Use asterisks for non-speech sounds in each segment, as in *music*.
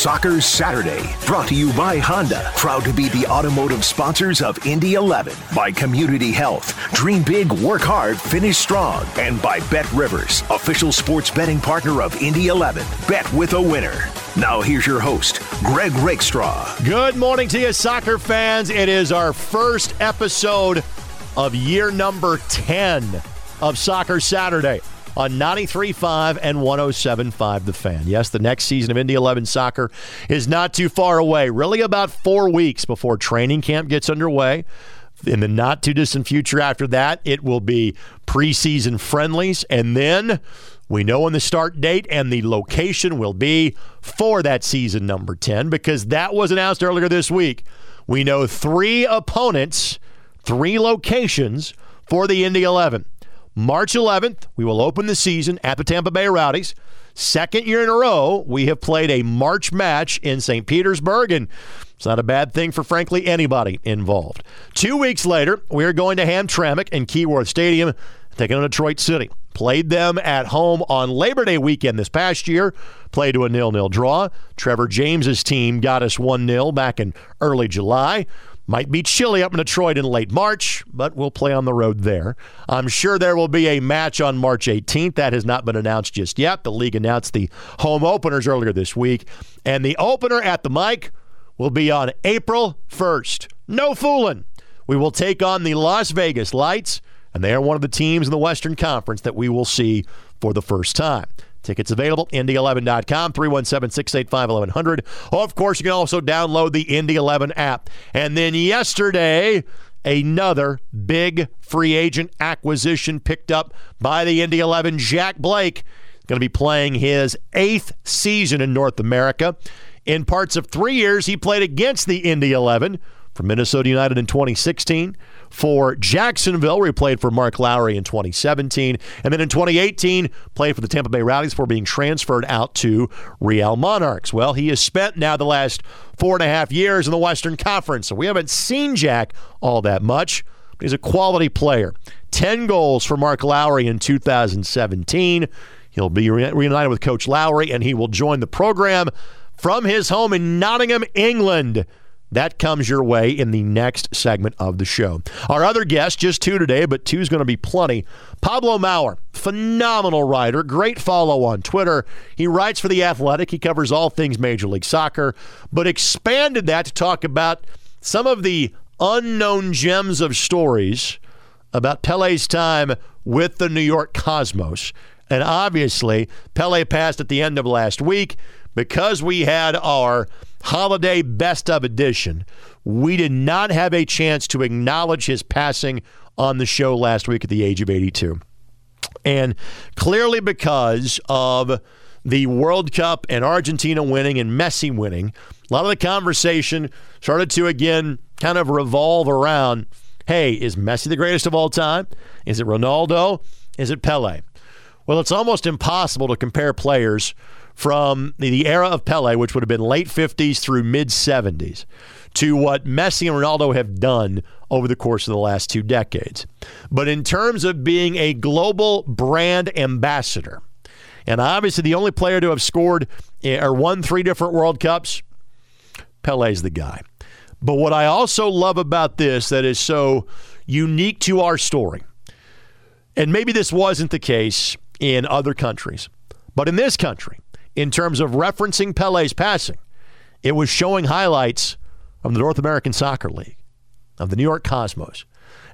Soccer Saturday, brought to you by Honda, proud to be the automotive sponsors of Indy 11, by Community Health, dream big, work hard, finish strong, and by Bet Rivers, official sports betting partner of Indy 11. Bet with a winner. Now here's your host, Greg Rakestraw. Good morning to you, soccer fans. It is our first episode of year number 10 of Soccer Saturday on 93.5 and 107.5 The Fan. Yes, the next season of Indy 11 soccer is not too far away, really about four weeks before training camp gets underway. In the not too distant future after that, it will be preseason friendlies. And then we know when the start date and the location will be for that season number 10 because that was announced earlier this week. We know three opponents, three locations for the Indy 11. March 11th, we will open the season at the Tampa Bay Rowdies. Second year in a row, we have played a March match in St. Petersburg, and it's not a bad thing for, frankly, anybody involved. Two weeks later, we are going to Hamtramck and Keyworth Stadium, taking on Detroit City. Played them at home on Labor Day weekend this past year. Played to a nil-nil draw. Trevor James's team got us 1-0 back in early July. Might be chilly up in Detroit in late March, but we'll play on the road there. I'm sure there will be a match on March 18th. That has not been announced just yet. The league announced the home openers earlier this week. And the opener at the Mike will be on April 1st. No fooling. We will take on the Las Vegas Lights, and they are one of the teams in the Western Conference that we will see for the first time. Tickets available, Indy11.com, 317 685 1100. Of course, you can also download the Indy 11 app. And then yesterday, another big free agent acquisition picked up by the Indy 11. Jack Blake going to be playing his eighth season in North America. In parts of three years, he played against the Indy 11 from Minnesota United in 2016 for Jacksonville, where he played for Mark Lowry in 2017. And then in 2018, played for the Tampa Bay Rowdies before being transferred out to Real Monarchs. Well, he has spent now the last four and a half years in the Western Conference, so we haven't seen Jack all that much. But he's a quality player. 10 goals for Mark Lowry in 2017. He'll be reunited with Coach Lowry, and he will join the program from his home in Nottingham, England. That comes your way in the next segment of the show. Our other guest, just two today, but two's going to be plenty. Pablo Maurer, phenomenal writer, great follow on Twitter. He writes for The Athletic. He covers all things Major League Soccer, but expanded that to talk about some of the unknown gems of stories about Pele's time with the New York Cosmos. And obviously, Pele passed at the end of last week because we had our holiday best of edition. We did not have a chance to acknowledge his passing on the show last week at the age of 82. And clearly, because of the World Cup and Argentina winning and Messi winning, a lot of the conversation started to again kind of revolve around hey, is Messi the greatest of all time? Is it Ronaldo? Is it Pele? Well, it's almost impossible to compare players from the era of Pele, which would have been late 50s through mid 70s, to what Messi and Ronaldo have done over the course of the last two decades. But in terms of being a global brand ambassador, and obviously the only player to have scored eh, or won three different World Cups, Pele's the guy. But what I also love about this that is so unique to our story, and maybe this wasn't the case in other countries, but in this country, in terms of referencing Pele's passing. It was showing highlights from the North American Soccer League, of the New York Cosmos.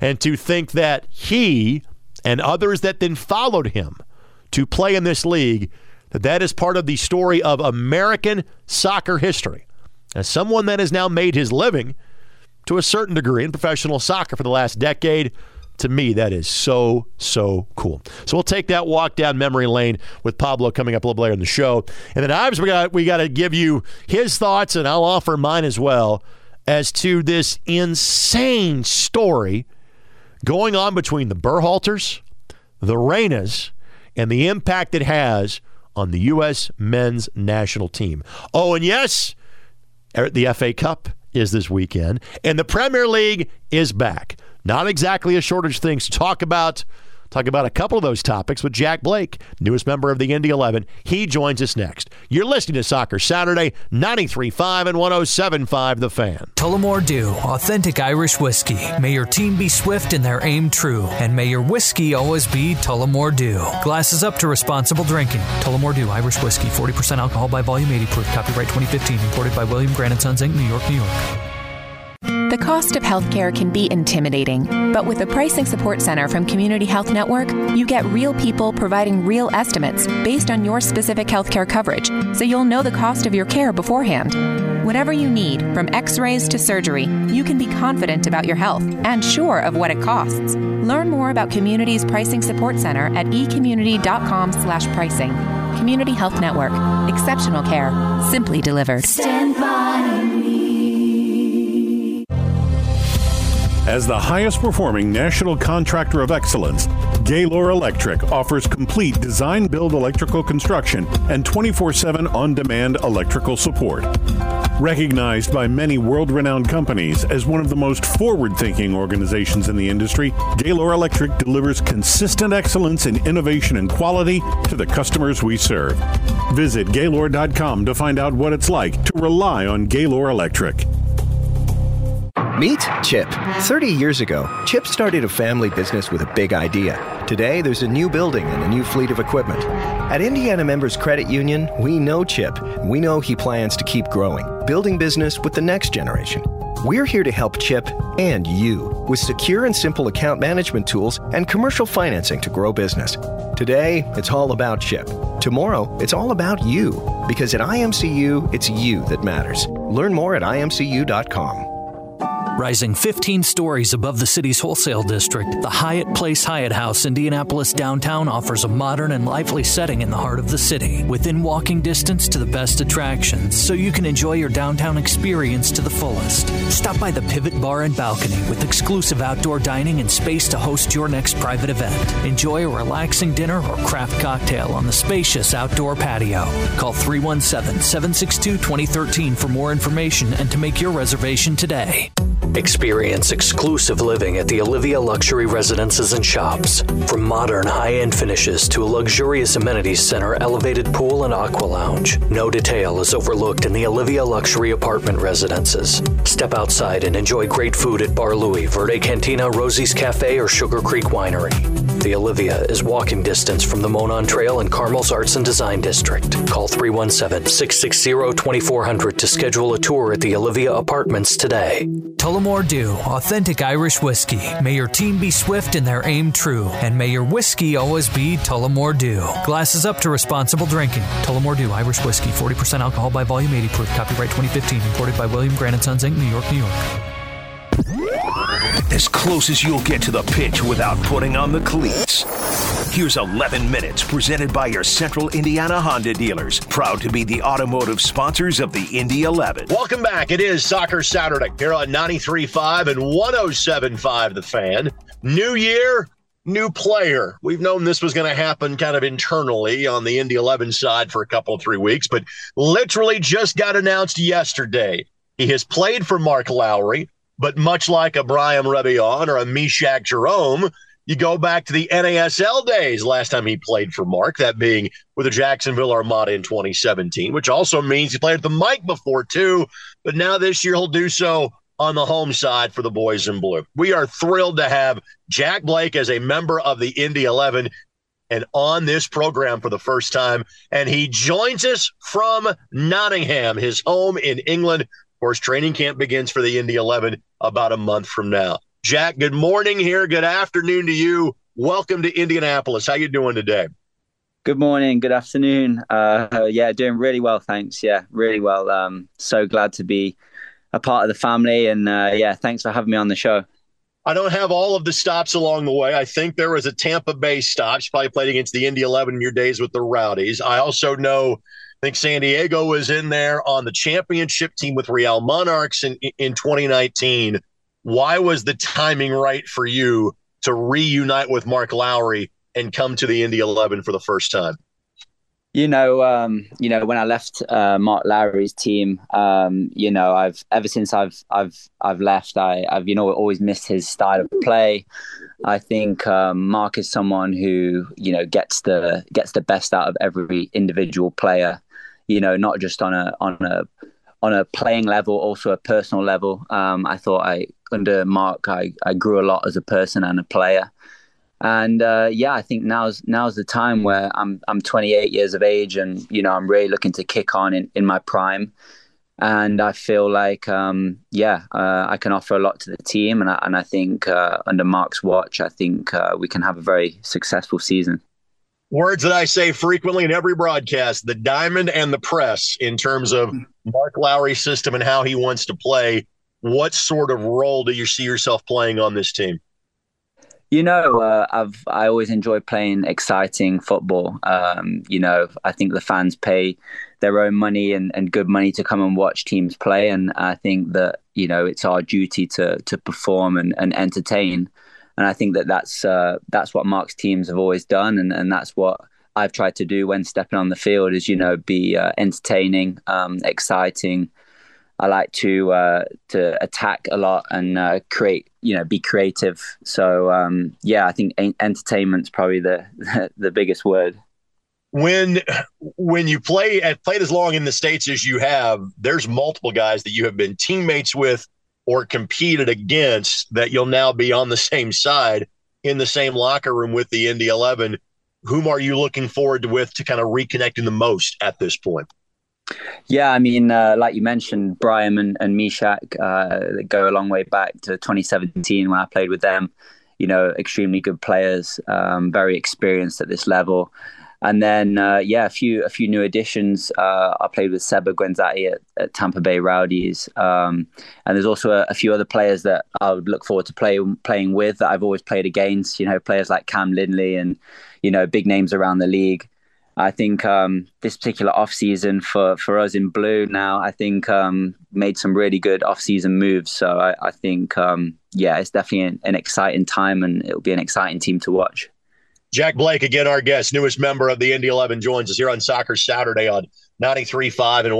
And to think that he and others that then followed him to play in this league, that that is part of the story of American soccer history. As someone that has now made his living to a certain degree in professional soccer for the last decade, to me, that is so, so cool. So we'll take that walk down memory lane with Pablo coming up a little later in the show. And then Ives, we got we got to give you his thoughts, and I'll offer mine as well as to this insane story going on between the Berhalters, the Reynas, and the impact it has on the U.S. men's national team. Oh, and yes, er, the FA Cup is this weekend, and the Premier League is back. Not exactly a shortage of things to talk about. Talk about a couple of those topics with Jack Blake, newest member of the Indy 11. He joins us next. You're listening to Soccer Saturday, 93.5 and 107.5 The Fan. Tullamore Dew, authentic Irish whiskey. May your team be swift and their aim true, and may your whiskey always be Tullamore Dew. Glasses up to responsible drinking. Tullamore Dew, Irish whiskey, 40% alcohol by volume, 80 proof. Copyright 2015, imported by William Grant & Sons Inc., New York, New York. The cost of healthcare can be intimidating, but with the Pricing Support Center from Community Health Network, you get real people providing real estimates based on your specific healthcare coverage, so you'll know the cost of your care beforehand. Whatever you need, from x-rays to surgery, you can be confident about your health and sure of what it costs. Learn more about Community's Pricing Support Center at ecommunity.com/slash pricing. Community Health Network. Exceptional care, simply delivered. Stand by As the highest performing national contractor of excellence, Gaylor Electric offers complete design build electrical construction and 24 7 on demand electrical support. Recognized by many world renowned companies as one of the most forward thinking organizations in the industry, Gaylor Electric delivers consistent excellence in innovation and quality to the customers we serve. Visit Gaylor.com to find out what it's like to rely on Gaylor Electric. Meet Chip. 30 years ago, Chip started a family business with a big idea. Today, there's a new building and a new fleet of equipment. At Indiana Members Credit Union, we know Chip. We know he plans to keep growing, building business with the next generation. We're here to help Chip and you with secure and simple account management tools and commercial financing to grow business. Today, it's all about Chip. Tomorrow, it's all about you. Because at IMCU, it's you that matters. Learn more at imcu.com. Rising 15 stories above the city's wholesale district, the Hyatt Place Hyatt House, Indianapolis downtown offers a modern and lively setting in the heart of the city, within walking distance to the best attractions, so you can enjoy your downtown experience to the fullest. Stop by the Pivot Bar and Balcony with exclusive outdoor dining and space to host your next private event. Enjoy a relaxing dinner or craft cocktail on the spacious outdoor patio. Call 317 762 2013 for more information and to make your reservation today. Experience exclusive living at the Olivia Luxury Residences and Shops. From modern high end finishes to a luxurious amenities center, elevated pool, and aqua lounge, no detail is overlooked in the Olivia Luxury Apartment Residences. Step outside and enjoy great food at Bar Louie, Verde Cantina, Rosie's Cafe, or Sugar Creek Winery. The Olivia is walking distance from the Monon Trail and Carmel's Arts and Design District. Call 317 660 2400 to schedule a tour at the Olivia Apartments today. Tullamore Dew, authentic Irish whiskey. May your team be swift and their aim true, and may your whiskey always be Tullamore Dew. Glasses up to responsible drinking. Tullamore Dew, Irish whiskey, 40% alcohol by volume, 80 proof. Copyright 2015, imported by William Grant & Sons Inc., New York, New York. As close as you'll get to the pitch without putting on the cleats. Here's 11 minutes presented by your Central Indiana Honda dealers, proud to be the automotive sponsors of the Indy 11. Welcome back. It is Soccer Saturday here on 93.5 and 107.5 The Fan. New year, new player. We've known this was going to happen kind of internally on the Indy 11 side for a couple of three weeks, but literally just got announced yesterday. He has played for Mark Lowry, but much like a Brian Rebion or a Mechack Jerome, you go back to the NASL days last time he played for Mark, that being with the Jacksonville Armada in 2017, which also means he played at the Mike before too. But now this year he'll do so on the home side for the boys in blue. We are thrilled to have Jack Blake as a member of the Indy 11 and on this program for the first time. And he joins us from Nottingham, his home in England. Of course, training camp begins for the Indy 11 about a month from now. Jack, good morning here. Good afternoon to you. Welcome to Indianapolis. How you doing today? Good morning. Good afternoon. Uh, yeah, doing really well, thanks. Yeah, really well. Um, so glad to be a part of the family, and uh, yeah, thanks for having me on the show. I don't have all of the stops along the way. I think there was a Tampa Bay stop. You probably played against the Indy 11 in your days with the Rowdies. I also know, I think San Diego was in there on the championship team with Real Monarchs in, in 2019. Why was the timing right for you to reunite with Mark Lowry and come to the Indy 11 for the first time? You know, um, you know, when I left uh, Mark Lowry's team, um, you know, I've ever since I've I've I've left, I, have you know always missed his style of play. I think um, Mark is someone who you know gets the gets the best out of every individual player. You know, not just on a on a on a playing level, also a personal level. Um, I thought I under Mark, I, I grew a lot as a person and a player. And uh, yeah, I think now's now's the time where I'm I'm 28 years of age, and you know I'm really looking to kick on in, in my prime. And I feel like um, yeah, uh, I can offer a lot to the team, and I, and I think uh, under Mark's watch, I think uh, we can have a very successful season. Words that I say frequently in every broadcast: the diamond and the press, in terms of Mark Lowry's system and how he wants to play. What sort of role do you see yourself playing on this team? You know, uh, I've I always enjoy playing exciting football. Um, you know, I think the fans pay their own money and, and good money to come and watch teams play, and I think that you know it's our duty to to perform and, and entertain. And I think that that's uh, that's what Mark's teams have always done, and, and that's what I've tried to do when stepping on the field. Is you know be uh, entertaining, um, exciting, I like to uh, to attack a lot and uh, create, you know, be creative. So um, yeah, I think entertainment's probably the *laughs* the biggest word. When when you play at played as long in the states as you have, there's multiple guys that you have been teammates with or competed against that you'll now be on the same side in the same locker room with the Indy Eleven. Whom are you looking forward to with to kind of reconnecting the most at this point? Yeah, I mean, uh, like you mentioned, Brian and, and Mechack uh, go a long way back to 2017 when I played with them. You know, extremely good players, um, very experienced at this level. And then, uh, yeah, a few a few new additions. Uh, I played with Seba Guenzatti at, at Tampa Bay Rowdies, um, and there's also a, a, few other players that I would look forward to play, playing with that I've always played against. You know, players like Cam Lindley and you know big names around the league. I think um, this particular off season for, for us in blue now, I think um, made some really good off season moves. So I, I think, um, yeah, it's definitely an, an, exciting time and it'll be an exciting team to watch. Jack Blake, again, our guest, newest member of the Indy 11, joins us here on Soccer Saturday on 93.5 and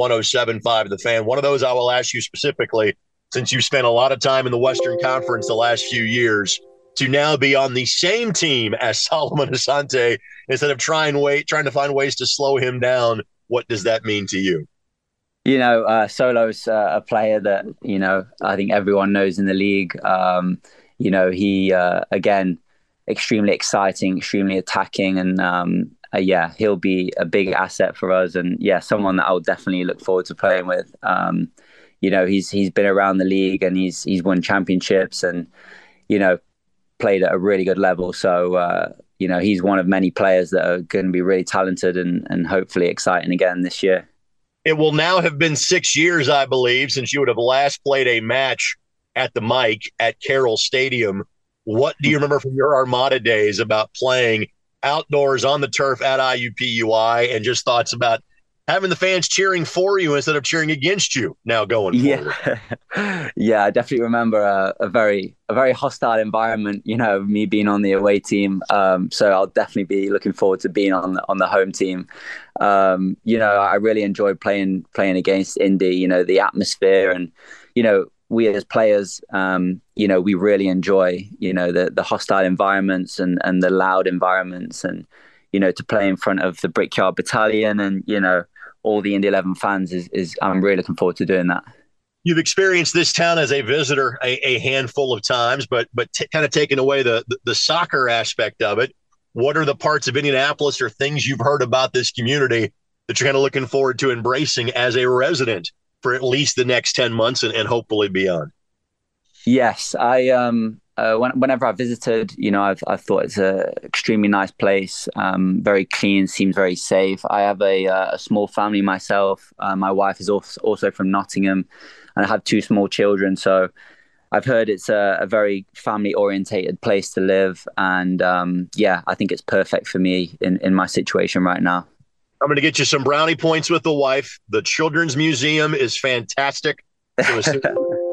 107.5 The Fan. One of those I will ask you specifically, since you've spent a lot of time in the Western Conference the last few years to now be on the same team as *laughs* Solomon Asante instead of trying wait trying to find ways to slow him down. What does that mean to you? You know, uh, Solo's uh, a player that you know I think everyone knows in the league. Um, you know, he uh, again extremely exciting, extremely attacking, and um, uh, yeah, he'll be a big asset for us. And yeah, someone that I will definitely look forward to playing with. Um, you know, he's he's been around the league and he's he's won championships and you know played at a really good level. So uh, you know he's one of many players that are going to be really talented and and hopefully exciting again this year. It will now have been six years, I believe, since you would have last played a match at the Mike at Carroll Stadium. What do you remember from your Armada days about playing outdoors on the turf at IUPUI and just thoughts about having the fans cheering for you instead of cheering against you now going forward. Yeah, *laughs* yeah, I definitely remember a, a, very a very hostile environment. You know, me being on the away team. Um, so I'll definitely be looking forward to being on the, on the home team. Um, you know, I really enjoyed playing playing against Indy. You know, the atmosphere and you know we as players, um, you know, we really enjoy, you know, the the hostile environments and and the loud environments, and you know, to play in front of the Brickyard Battalion, and you know, all the Indy 11 fans is, is I'm really looking forward to doing that. You've experienced this town as a visitor a, a handful of times, but but t- kind of taking away the, the, the soccer aspect of it. What are the parts of Indianapolis or things you've heard about this community that you're kind of looking forward to embracing as a resident for at least the next 10 months and, and hopefully beyond? Yes, I um uh, when, whenever I visited, you know, I've, I've thought it's a extremely nice place, um, very clean, seems very safe. I have a, uh, a small family myself. Uh, my wife is also, also from Nottingham, and I have two small children. So I've heard it's a, a very family orientated place to live, and um, yeah, I think it's perfect for me in, in my situation right now. I'm going to get you some brownie points with the wife. The Children's Museum is fantastic. *laughs*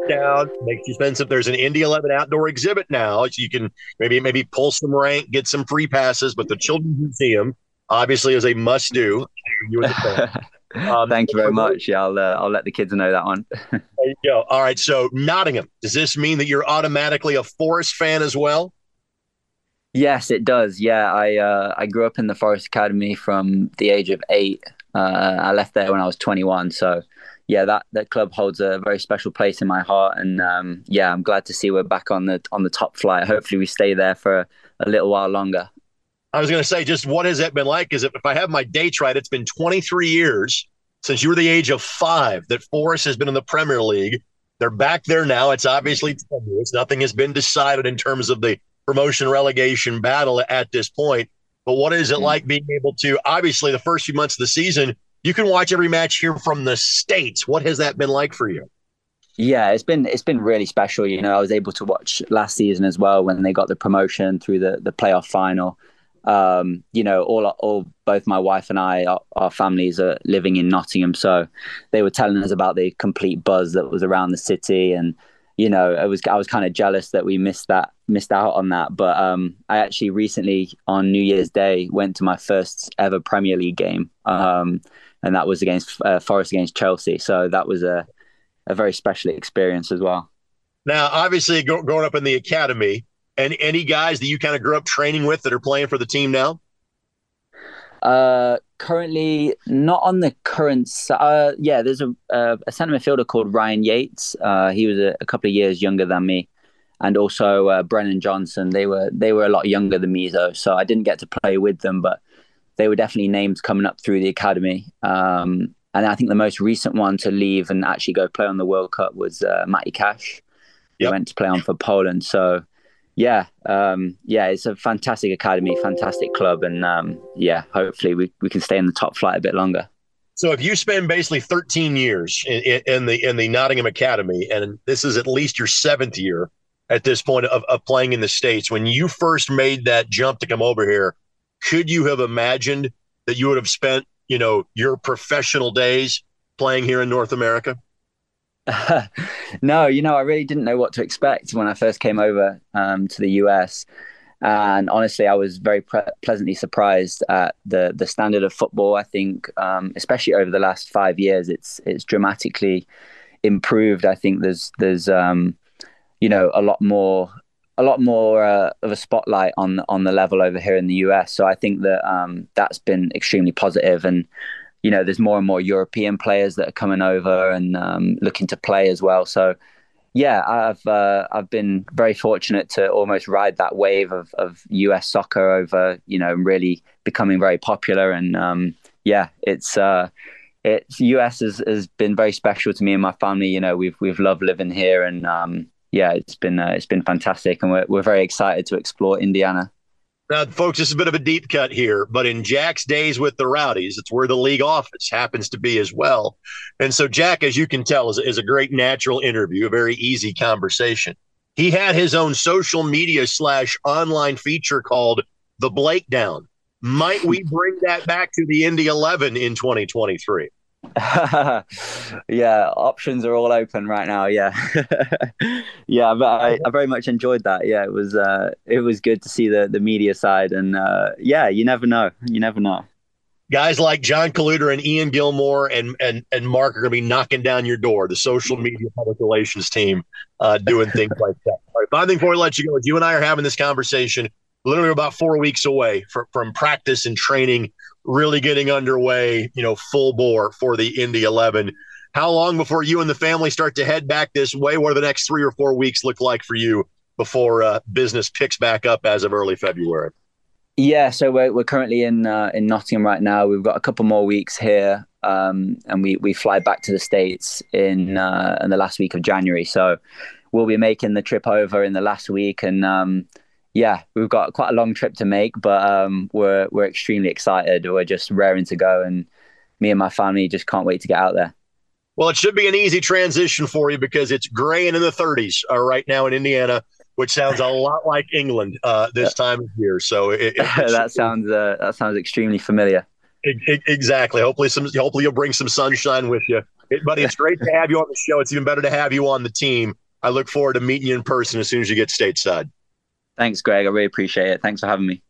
down, makes you spend some. There's an Indy 11 outdoor exhibit now, so you can maybe maybe pull some rank, get some free passes. But the Children's Museum obviously is a must do. You. *laughs* Um, Thank you very much. Yeah, I'll uh, I'll let the kids know that one. *laughs* there you go. All right. So Nottingham. Does this mean that you're automatically a Forest fan as well? Yes, it does. Yeah, I uh, I grew up in the Forest Academy from the age of eight. Uh, I left there when I was 21. So yeah, that that club holds a very special place in my heart, and um, yeah, I'm glad to see we're back on the on the top flight. Hopefully, we stay there for a little while longer. I was going to say, just what has that been like? Because if, if I have my dates right, it's been 23 years since you were the age of five that Forest has been in the Premier League. They're back there now. It's obviously tenuous. Nothing has been decided in terms of the promotion relegation battle at this point. But what is it mm-hmm. like being able to, obviously, the first few months of the season, you can watch every match here from the states. What has that been like for you? Yeah, it's been it's been really special. You know, I was able to watch last season as well when they got the promotion through the the playoff final. Um, you know, all all both my wife and I, our, our, families are living in Nottingham, so they were telling us about the complete buzz that was around the city, and you know, I was I was kind of jealous that we missed that missed out on that. But um, I actually recently on New Year's Day went to my first ever Premier League game. Um, and that was against uh, Forest against Chelsea. So that was a a very special experience as well. Now, obviously, go, growing up in the academy, and any guys that you kind of grew up training with that are playing for the team now? Uh, currently not on the current. Uh, yeah, there's a uh, a centre midfielder called Ryan Yates. Uh, he was a, a, couple of years younger than me, and also uh, Brennan Johnson. They were they were a lot younger than me though, so I didn't get to play with them, but they were definitely names coming up through the academy. Um, and I think the most recent one to leave and actually go play on the World Cup was uh, Matty Cash. He went to play on for Poland. So, yeah, um, yeah, it's a fantastic academy, fantastic club, and um, yeah, hopefully we, we can stay in the top flight a bit longer. So, if you spend basically 13 years in, in the in the Nottingham Academy, and this is at least your seventh year at this point of, of playing in the states, when you first made that jump to come over here, could you have imagined that you would have spent, you know, your professional days playing here in North America? *laughs* No, you know, I really didn't know what to expect when I first came over um, to the US. And honestly, I was very pre- pleasantly surprised at the the standard of football. I think, um, especially over the last five years, it's it's dramatically improved. I think there's there's um, you know a lot more a lot more uh, of a spotlight on on the level over here in the US. So I think that um, that's been extremely positive, and you know, there's more and more European players that are coming over and um, looking to play as well. So yeah, I've uh, I've been very fortunate to almost ride that wave of of US soccer over, you know, really becoming very popular, and um, yeah, it's. Uh, it's US has, has been very special to me and my family. You know, we've we've loved living here, and um, yeah, it's been uh, it's been fantastic, and we're we're very excited to explore Indiana. Now, folks, this is a bit of a deep cut here, but in Jack's days with the Rowdies, it's where the league office happens to be as well. And so, Jack, as you can tell, is, is a great natural interview, a very easy conversation. He had his own social media slash online feature called The Blake Down. Might we bring that back to the Indy 11 in 2023? *laughs* yeah, options are all open right now. Yeah, *laughs* yeah, but I, I, very much enjoyed that. Yeah, it was uh, it was good to see the the media side, and uh, yeah, you never know, you never know. Guys like John Kaluter and Ian Gilmore and and and Mark are going to be knocking down your door. The social media public relations team uh, doing things like that. All right, I think before we let you go, you and I are having this conversation literally about four weeks away from, from practice and training really getting underway, you know, full bore for the Indy 11. How long before you and the family start to head back this way? What do the next three or four weeks look like for you before uh, business picks back up as of early February? Yeah, so we're, we're currently in uh, in Nottingham right now. We've got a couple more weeks here, um, and we, we fly back to the states in uh, in the last week of January. So we'll be making the trip over in the last week, and um, yeah, we've got quite a long trip to make, but um, we're we're extremely excited. We're just raring to go, and me and my family just can't wait to get out there. Well, it should be an easy transition for you because it's gray and in the 30s uh, right now in Indiana, which sounds a lot like England uh, this time of year. So it, it, *laughs* that sounds uh, that sounds extremely familiar. It, exactly. Hopefully, some hopefully you'll bring some sunshine with you, buddy. It's great to have you on the show. It's even better to have you on the team. I look forward to meeting you in person as soon as you get stateside. Thanks, Greg. I really appreciate it. Thanks for having me.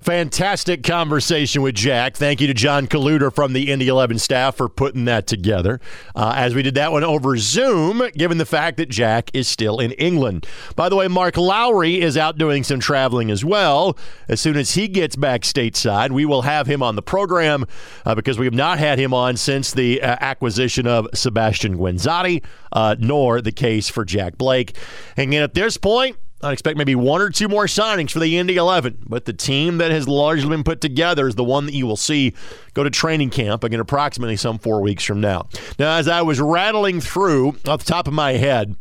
Fantastic conversation with Jack. Thank you to John Kaluder from the Indy 11 staff for putting that together. Uh, as we did that one over Zoom, given the fact that Jack is still in England. By the way, Mark Lowry is out doing some traveling as well. As soon as he gets back stateside, we will have him on the program uh, because we have not had him on since the uh, acquisition of Sebastian Guenzatti, uh, nor the case for Jack Blake. And at this point, I expect maybe one or two more signings for the Indy 11, but the team that has largely been put together is the one that you will see go to training camp again approximately some four weeks from now. Now, as I was rattling through off the top of my head,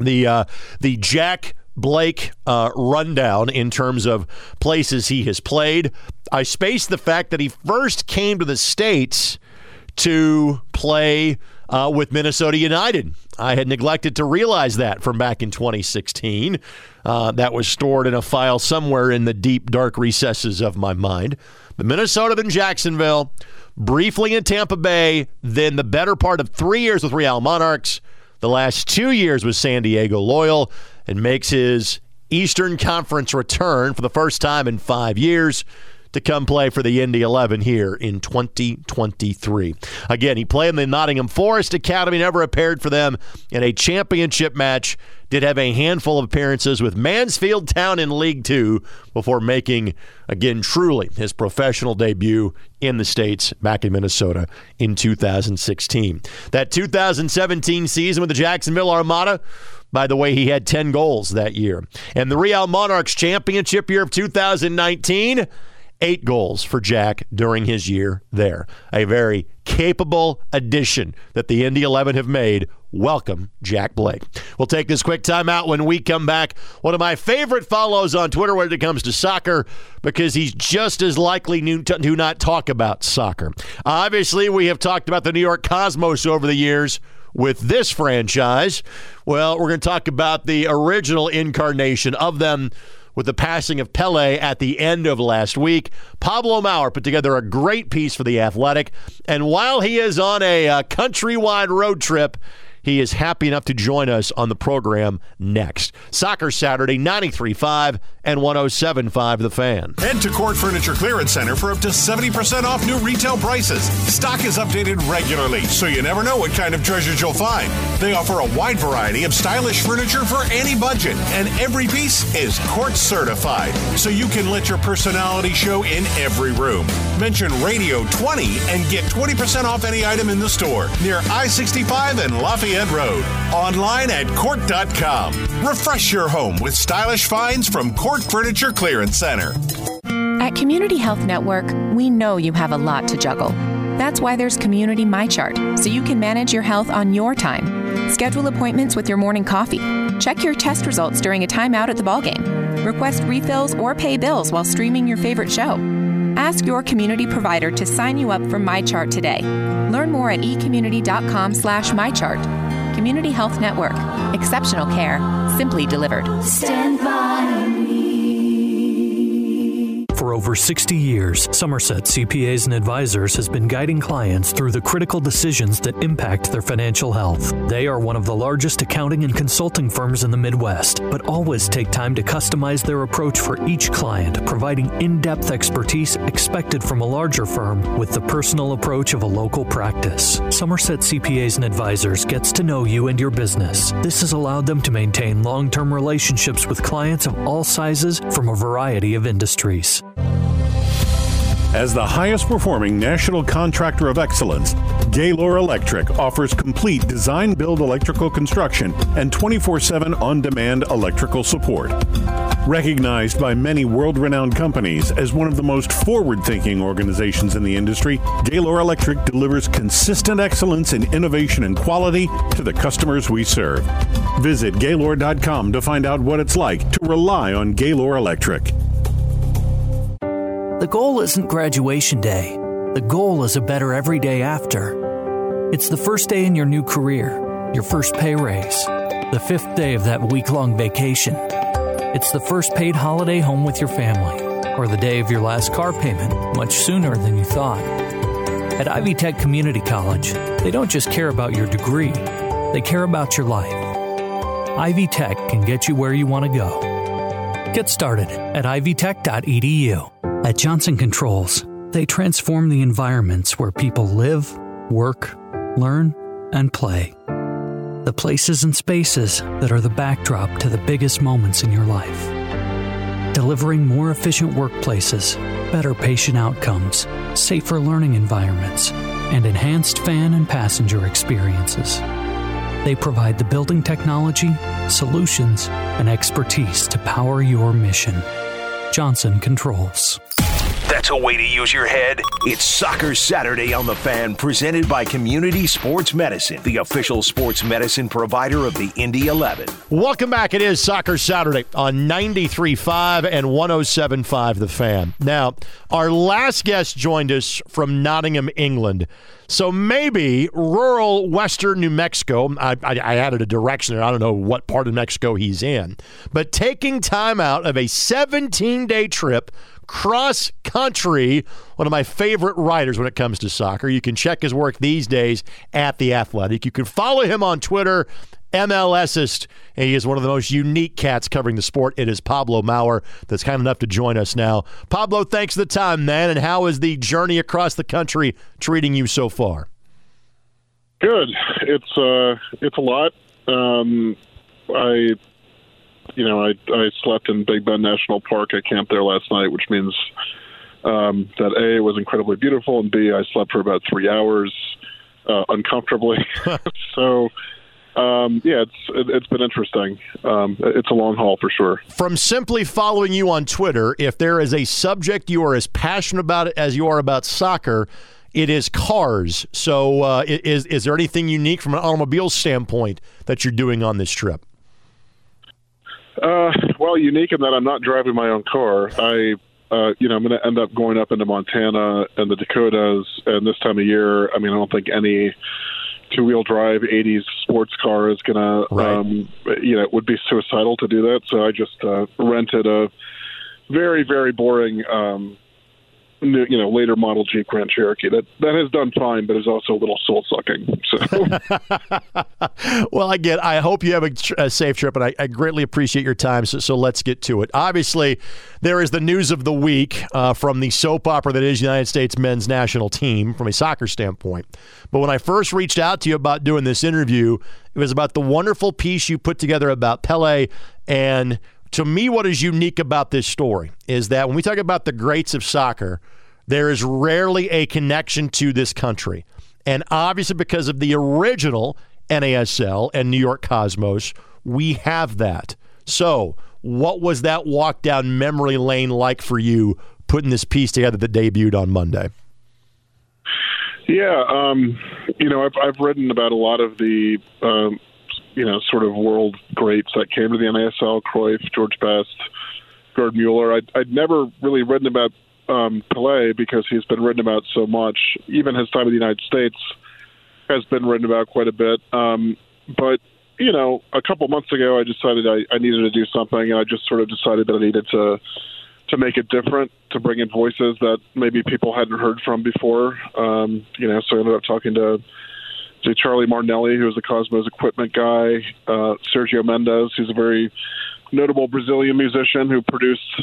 the uh, the Jack Blake uh, rundown in terms of places he has played, I spaced the fact that he first came to the states to play uh, with Minnesota United. I had neglected to realize that from back in 2016. Uh, that was stored in a file somewhere in the deep, dark recesses of my mind. But Minnesota, then Jacksonville, briefly in Tampa Bay, then the better part of three years with Real Monarchs, the last two years with San Diego Loyal, and makes his Eastern Conference return for the first time in five years to come play for the Indy 11 here in 2023. Again, he played in the Nottingham Forest Academy, never appeared for them in a championship match. Did have a handful of appearances with Mansfield Town in League Two before making, again, truly his professional debut in the States back in Minnesota in 2016. That 2017 season with the Jacksonville Armada, by the way, he had 10 goals that year. And the Real Monarchs championship year of 2019, eight goals for Jack during his year there. A very capable addition that the Indy 11 have made. Welcome, Jack Blake. We'll take this quick timeout when we come back. One of my favorite follows on Twitter when it comes to soccer because he's just as likely to not talk about soccer. Obviously, we have talked about the New York Cosmos over the years with this franchise. Well, we're going to talk about the original incarnation of them with the passing of Pele at the end of last week. Pablo Maurer put together a great piece for The Athletic. And while he is on a, uh, countrywide road trip, he is happy enough to join us on the program next. Soccer Saturday, 93.5 and 107.5 The Fan. Head to CORT Furniture Clearance Center for up to 70% off new retail prices. Stock is updated regularly, so you never know what kind of treasures you'll find. They offer a wide variety of stylish furniture for any budget, and every piece is court certified, so you can let your personality show in every room. Mention Radio 20 and get 20% off any item in the store near I 65 and Lafayette. Road. Online at CORT.com. Refresh your home with stylish finds from CORT Furniture Clearance Center. At Community Health Network, we know you have a lot to juggle. That's why there's Community MyChart, so you can manage your health on your time. Schedule appointments with your morning coffee. Check your test results during a timeout at the ballgame. Request refills or pay bills while streaming your favorite show. Ask your community provider to sign you up for MyChart today. Learn more at ecommunity.com slash MyChart. Community Health Network. Exceptional care, simply delivered. Stand by over 60 years, Somerset CPAs and Advisors has been guiding clients through the critical decisions that impact their financial health. They are one of the largest accounting and consulting firms in the Midwest, but always take time to customize their approach for each client, providing in depth expertise expected from a larger firm with the personal approach of a local practice. Somerset CPAs and Advisors gets to know you and your business. This has allowed them to maintain long term relationships with clients of all sizes from a variety of industries. As the highest performing national contractor of excellence, Gaylor Electric offers complete design build electrical construction and 24 7 on demand electrical support. Recognized by many world renowned companies as one of the most forward thinking organizations in the industry, Gaylor Electric delivers consistent excellence in innovation and quality to the customers we serve. Visit Gaylor.com to find out what it's like to rely on Gaylor Electric. The goal isn't graduation day. The goal is a better every day after. It's the first day in your new career, your first pay raise, the fifth day of that week long vacation. It's the first paid holiday home with your family, or the day of your last car payment, much sooner than you thought. At Ivy Tech Community College, they don't just care about your degree, they care about your life. Ivy Tech can get you where you want to go Get started at ivytech.edu. At Johnson Controls, they transform the environments where people live, work, learn, and play. The places and spaces that are the backdrop to the biggest moments in your life. Delivering more efficient workplaces, better patient outcomes, safer learning environments, and enhanced fan and passenger experiences. They provide the building technology, solutions, and expertise to power your mission. Johnson Controls. That's a way to use your head. It's Soccer Saturday on the Fan, presented by Community Sports Medicine, the official sports medicine provider of the Indy 11. Welcome back. It is Soccer Saturday on 93.5 and 107.5 The Fan. Now, our last guest joined us from Nottingham, England. So maybe rural western New Mexico. I, I, I, added a direction there. I don't know what part of Mexico he's in. But taking time out of a 17 day trip cross country, one of my favorite writers when it comes to soccer. You can check his work these days at The Athletic. You can follow him on Twitter, MLSist, and he is one of the most unique cats covering the sport. It is Pablo Maurer that's kind enough to join us now. Pablo, thanks for the time, man. And how is the journey across the country treating you so far? Good. It's uh, it's a lot. Um, I you know, I I slept in Big Bend National Park. I camped there last night, which means um, that a it was incredibly beautiful, and b I slept for about three hours uh, uncomfortably. *laughs* *laughs* so. Um, yeah, it's it, has been interesting. Um, it's a long haul for sure. From simply following you on Twitter, if there is a subject you are as passionate about it as you are about soccer, it is cars. So, uh, is is there anything unique from an automobile standpoint that you're doing on this trip? Uh, well, unique in that I'm not driving my own car. I, uh, you know, I'm going to end up going up into Montana and the Dakotas, and this time of year, I mean, I don't think any two-wheel drive '80s sports car is going to, um, you know, it would be suicidal to do that. So I just uh, rented a very, very boring um, you know later model Jeep Grand Cherokee that that has done fine, but is also a little soul sucking. So, *laughs* well, again, I hope you have a, tr- a safe trip, and I, I, greatly appreciate your time. So, so, let's get to it. Obviously, there is the news of the week uh, from the soap opera that is United States men's national team from a soccer standpoint. But when I first reached out to you about doing this interview, it was about the wonderful piece you put together about Pele and to me, what is unique about this story is that when we talk about the greats of soccer, there is rarely a connection to this country. And obviously, because of the original NASL and New York Cosmos, we have that. So, what was that walk down memory lane like for you putting this piece together that debuted on Monday? Yeah, um, you know, I've, I've written about a lot of the um, you know, sort of world greats that came to the NASL, Cruyff, George Best, Gerd Mueller. I'd, I'd never really written about um, Pele because he's been written about so much. Even his time in the United States has been written about quite a bit. Um, but you know, a couple months ago, I decided I, I needed to do something, and I just sort of decided that I needed to to make it different, to bring in voices that maybe people hadn't heard from before. Um, you know, so I ended up talking to to Charlie Martinelli, who was the Cosmos equipment guy, uh, Sergio Mendes, who's a very notable Brazilian musician who produced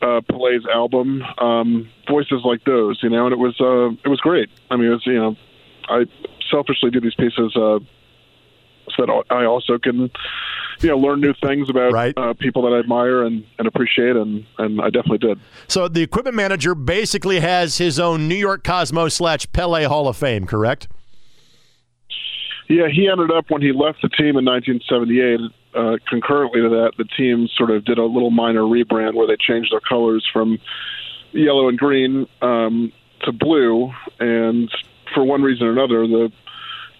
uh, Pele's album. Um, voices like those, you know, and it was uh, it was great. I mean, it was you know, I selfishly do these pieces uh, so that I also can you know learn new things about right. uh, people that I admire and, and appreciate, and and I definitely did. So the equipment manager basically has his own New York Cosmos slash Pele Hall of Fame, correct? Yeah, he ended up when he left the team in 1978. Uh, concurrently to that, the team sort of did a little minor rebrand where they changed their colors from yellow and green um, to blue, and for one reason or another, the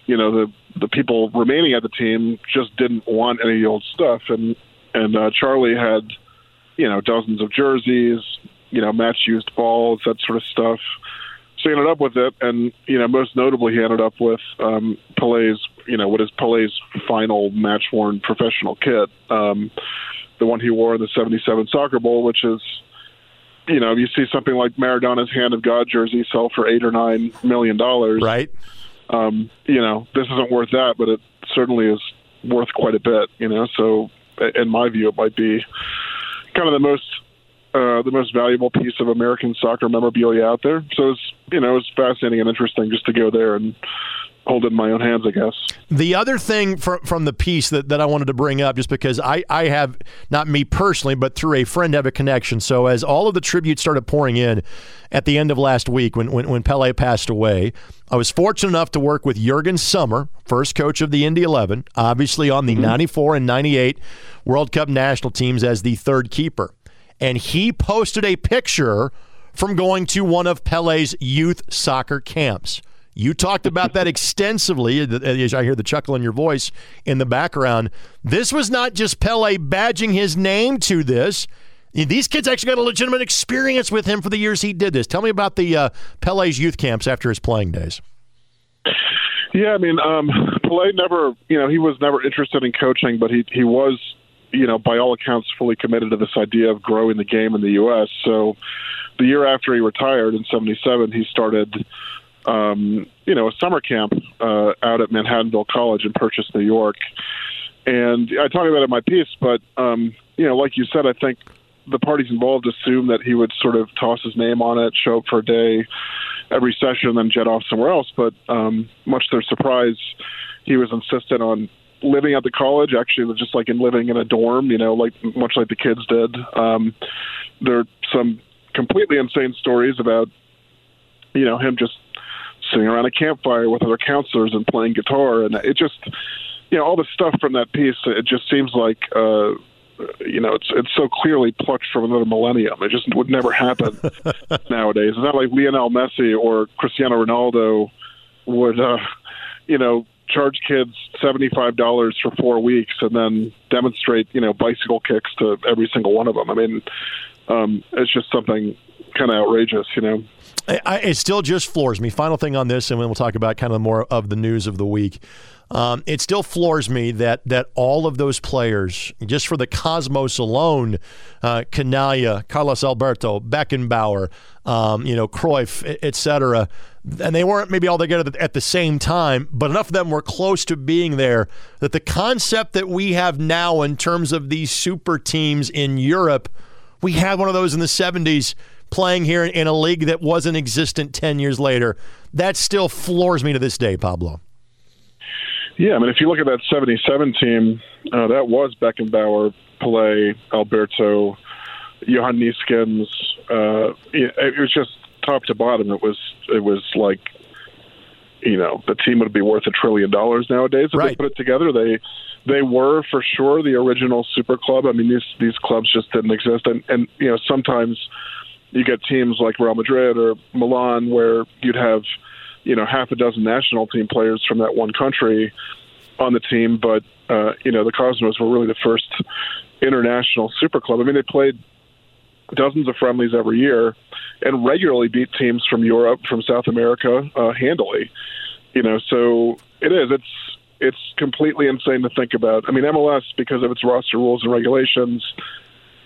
you know the the people remaining at the team just didn't want any old stuff, and and uh, Charlie had you know dozens of jerseys, you know match used balls, that sort of stuff he ended up with it, and you know, most notably, he ended up with um, Pele's, you know, what is Pele's final match-worn professional kit, um, the one he wore in the '77 Soccer Bowl, which is, you know, you see something like Maradona's Hand of God jersey sell for eight or nine million dollars, right? Um, you know, this isn't worth that, but it certainly is worth quite a bit, you know. So, in my view, it might be kind of the most uh, the most valuable piece of American soccer memorabilia out there. So it's you know it's fascinating and interesting just to go there and hold it in my own hands, I guess. The other thing from from the piece that, that I wanted to bring up, just because I, I have, not me personally, but through a friend have a connection. So as all of the tributes started pouring in at the end of last week when, when, when Pele passed away, I was fortunate enough to work with Jurgen Sommer, first coach of the Indy 11, obviously on the mm-hmm. 94 and 98 World Cup national teams as the third keeper. And he posted a picture from going to one of Pele's youth soccer camps. You talked about that *laughs* extensively, as I hear the chuckle in your voice in the background. This was not just Pele badging his name to this. These kids actually got a legitimate experience with him for the years he did this. Tell me about the uh, Pele's youth camps after his playing days. Yeah, I mean, um, Pele never, you know, he was never interested in coaching, but he he was, you know, by all accounts, fully committed to this idea of growing the game in the U.S. So, the year after he retired in '77, he started um, you know, a summer camp uh, out at Manhattanville College in Purchase, New York. And I talk about it in my piece, but um, you know, like you said, I think the parties involved assumed that he would sort of toss his name on it, show up for a day every session, and then jet off somewhere else. But um, much to their surprise, he was insistent on living at the college. Actually, just like in living in a dorm, you know, like much like the kids did. Um, there are some completely insane stories about you know him just sitting around a campfire with other counselors and playing guitar, and it just, you know, all the stuff from that piece. It just seems like, uh, you know, it's it's so clearly plucked from another millennium. It just would never happen *laughs* nowadays. It's not like Lionel Messi or Cristiano Ronaldo would, uh, you know, charge kids seventy five dollars for four weeks and then demonstrate, you know, bicycle kicks to every single one of them. I mean, um, it's just something kind of outrageous, you know. I, it still just floors me. Final thing on this, and then we'll talk about kind of more of the news of the week. Um, it still floors me that that all of those players, just for the Cosmos alone, uh, Carlos Alberto, Beckenbauer, um, you know, Cruyff, etc., and they weren't maybe all together at the same time, but enough of them were close to being there that the concept that we have now in terms of these super teams in Europe, we had one of those in the 70s playing here in a league that wasn't existent 10 years later. That still floors me to this day, Pablo. Yeah, I mean, if you look at that 77 team, uh, that was Beckenbauer, Pele, Alberto, Johan Neeskens. Uh, it, it was just top to bottom. It was it was like, you know, the team would be worth a trillion dollars nowadays if right. they put it together. They they were for sure the original super club. I mean, these these clubs just didn't exist, and and you know sometimes you get teams like Real Madrid or Milan where you'd have, you know, half a dozen national team players from that one country on the team, but uh, you know, the Cosmos were really the first international super club. I mean, they played dozens of friendlies every year and regularly beat teams from Europe, from South America, uh, handily. You know, so it is. It's it's completely insane to think about. I mean, MLS because of its roster rules and regulations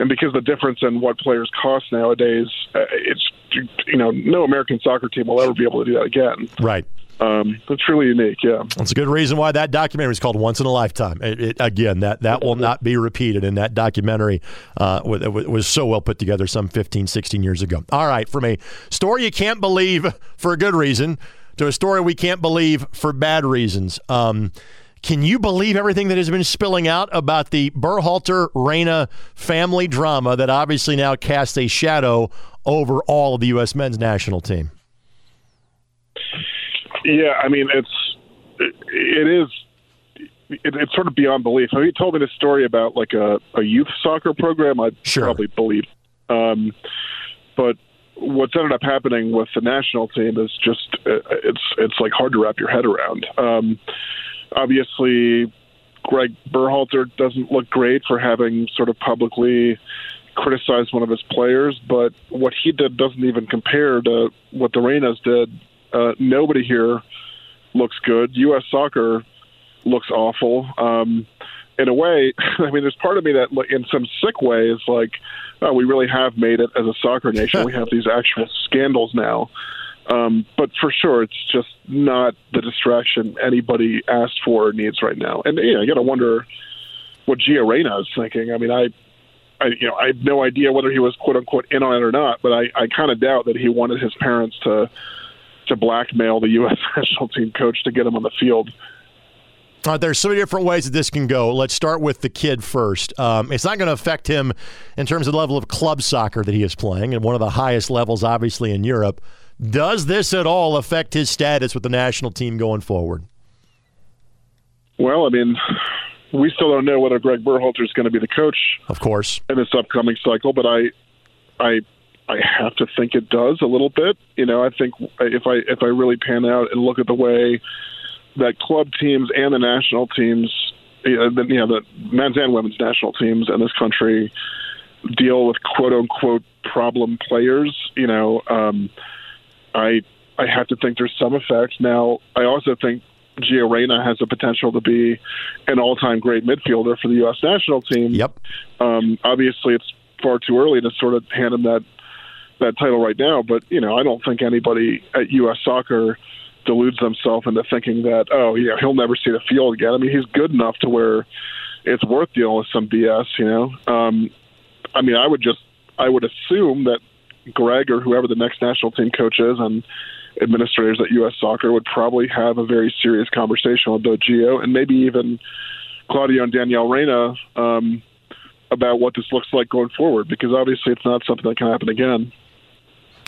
and because the difference in what players cost nowadays, uh, it's you know no American soccer team will ever be able to do that again. Right. Um, really unique, yeah. That's a good reason why that documentary is called Once in a Lifetime. It, it, again, that, that will not be repeated. And that documentary uh, was, was so well put together some 15, 16 years ago. All right, from a story you can't believe for a good reason to a story we can't believe for bad reasons. Um, can you believe everything that has been spilling out about the Berhalter Reyna family drama that obviously now casts a shadow over all of the U.S. men's national team? Yeah, I mean it's it is it, it's sort of beyond belief. If you told me this story about like a, a youth soccer program, I'd sure. probably believe. Um, but what's ended up happening with the national team is just uh, it's it's like hard to wrap your head around. Um, obviously, Greg Berhalter doesn't look great for having sort of publicly criticized one of his players, but what he did doesn't even compare to what the Reynas did. Uh, nobody here looks good. U.S. soccer looks awful. Um, in a way, *laughs* I mean, there's part of me that, in some sick way, is like, oh, we really have made it as a soccer nation. we have these actual scandals now. Um, but for sure, it's just not the distraction anybody asked for or needs right now. And you know, you got to wonder what Gio Reyna is thinking. I mean, I I, you know, I have no idea whether he was quote unquote in on it or not, but I, I kind of doubt that he wanted his parents to to blackmail the U.S. *laughs* national team coach to get him on the field. Uh, there's so many different ways that this can go. Let's start with the kid first. Um, it's not going to affect him in terms of the level of club soccer that he is playing, and one of the highest levels, obviously, in Europe. Does this at all affect his status with the national team going forward? Well, I mean, we still don't know whether Greg Berhalter is going to be the coach, of course, in this upcoming cycle. But I, I, I have to think it does a little bit. You know, I think if I if I really pan out and look at the way that club teams and the national teams, you know, the, you know, the men's and women's national teams in this country deal with quote unquote problem players. You know, um, I I have to think there's some effect. Now, I also think Gio Reyna has the potential to be an all-time great midfielder for the U.S. national team. Yep. Um, obviously, it's far too early to sort of hand him that that title right now, but you know, I don't think anybody at U.S. Soccer deludes themselves into thinking that oh yeah he'll never see the field again. I mean he's good enough to where it's worth dealing with some BS. You know, um, I mean I would just I would assume that Greg or whoever the next national team coach is and administrators at U.S. Soccer would probably have a very serious conversation with Gio and maybe even Claudio and Danielle Reyna um, about what this looks like going forward because obviously it's not something that can happen again.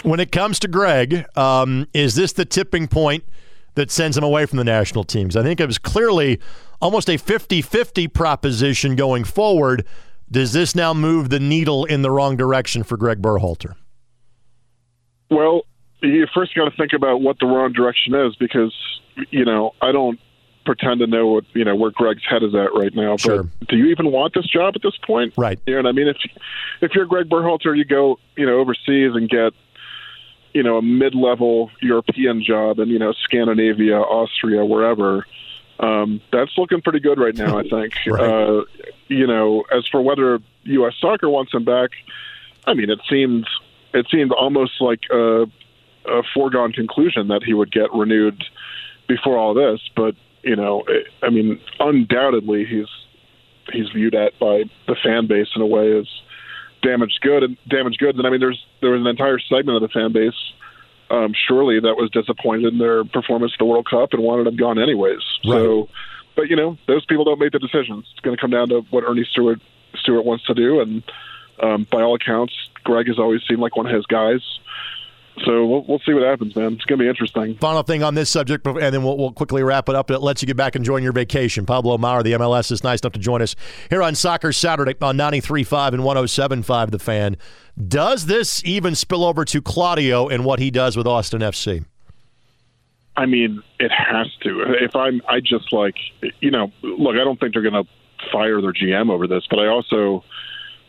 When it comes to Greg, um, is this the tipping point that sends him away from the national teams? I think it was clearly almost a 50 50 proposition going forward. Does this now move the needle in the wrong direction for Greg Berhalter? Well, you first got to think about what the wrong direction is because, you know, I don't pretend to know what you know where Greg's head is at right now. Sure. But do you even want this job at this point? Right. You know what I mean? If if you're Greg Berhalter, you go you know overseas and get you know a mid-level European job in you know Scandinavia, Austria, wherever. Um, that's looking pretty good right now, I think. *laughs* right. uh, you know, as for whether U.S. Soccer wants him back, I mean, it seemed it seemed almost like a, a foregone conclusion that he would get renewed before all this. But you know, I mean, undoubtedly he's he's viewed at by the fan base in a way as damaged good and damaged goods. And I mean, there's there was an entire segment of the fan base, um, surely that was disappointed in their performance at the World Cup and wanted them gone anyways. Right. So, but you know, those people don't make the decisions. It's going to come down to what Earnie Stewart Stewart wants to do, and um, by all accounts, Greg has always seemed like one of his guys. So we'll, we'll see what happens, man. It's going to be interesting. Final thing on this subject, and then we'll, we'll quickly wrap it up. It lets you get back and join your vacation. Pablo Maurer, the MLS, is nice enough to join us here on Soccer Saturday on 93.5 and 107.5 The Fan. Does this even spill over to Claudio and what he does with Austin FC? I mean, it has to. If I'm, I just like, you know, look, I don't think they're going to fire their GM over this, but I also,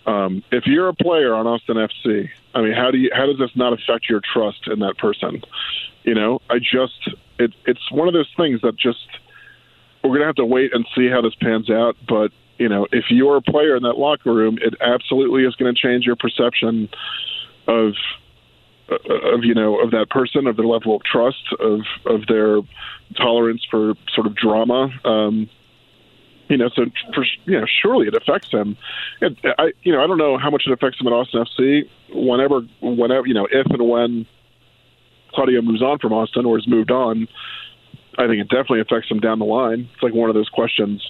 um, if you're a player on Austin FC, I mean, how do you, how does this not affect your trust in that person? You know, I just, it, it's one of those things that just, we're to have to wait and see how this pans out. But, you know, if you're a player in that locker room, it absolutely is going to change your perception of, of you know of that person of their level of trust of of their tolerance for sort of drama um you know so for you know surely it affects him. It, i you know i don't know how much it affects him at austin fc whenever whenever you know if and when claudio moves on from austin or has moved on i think it definitely affects him down the line. It's like one of those questions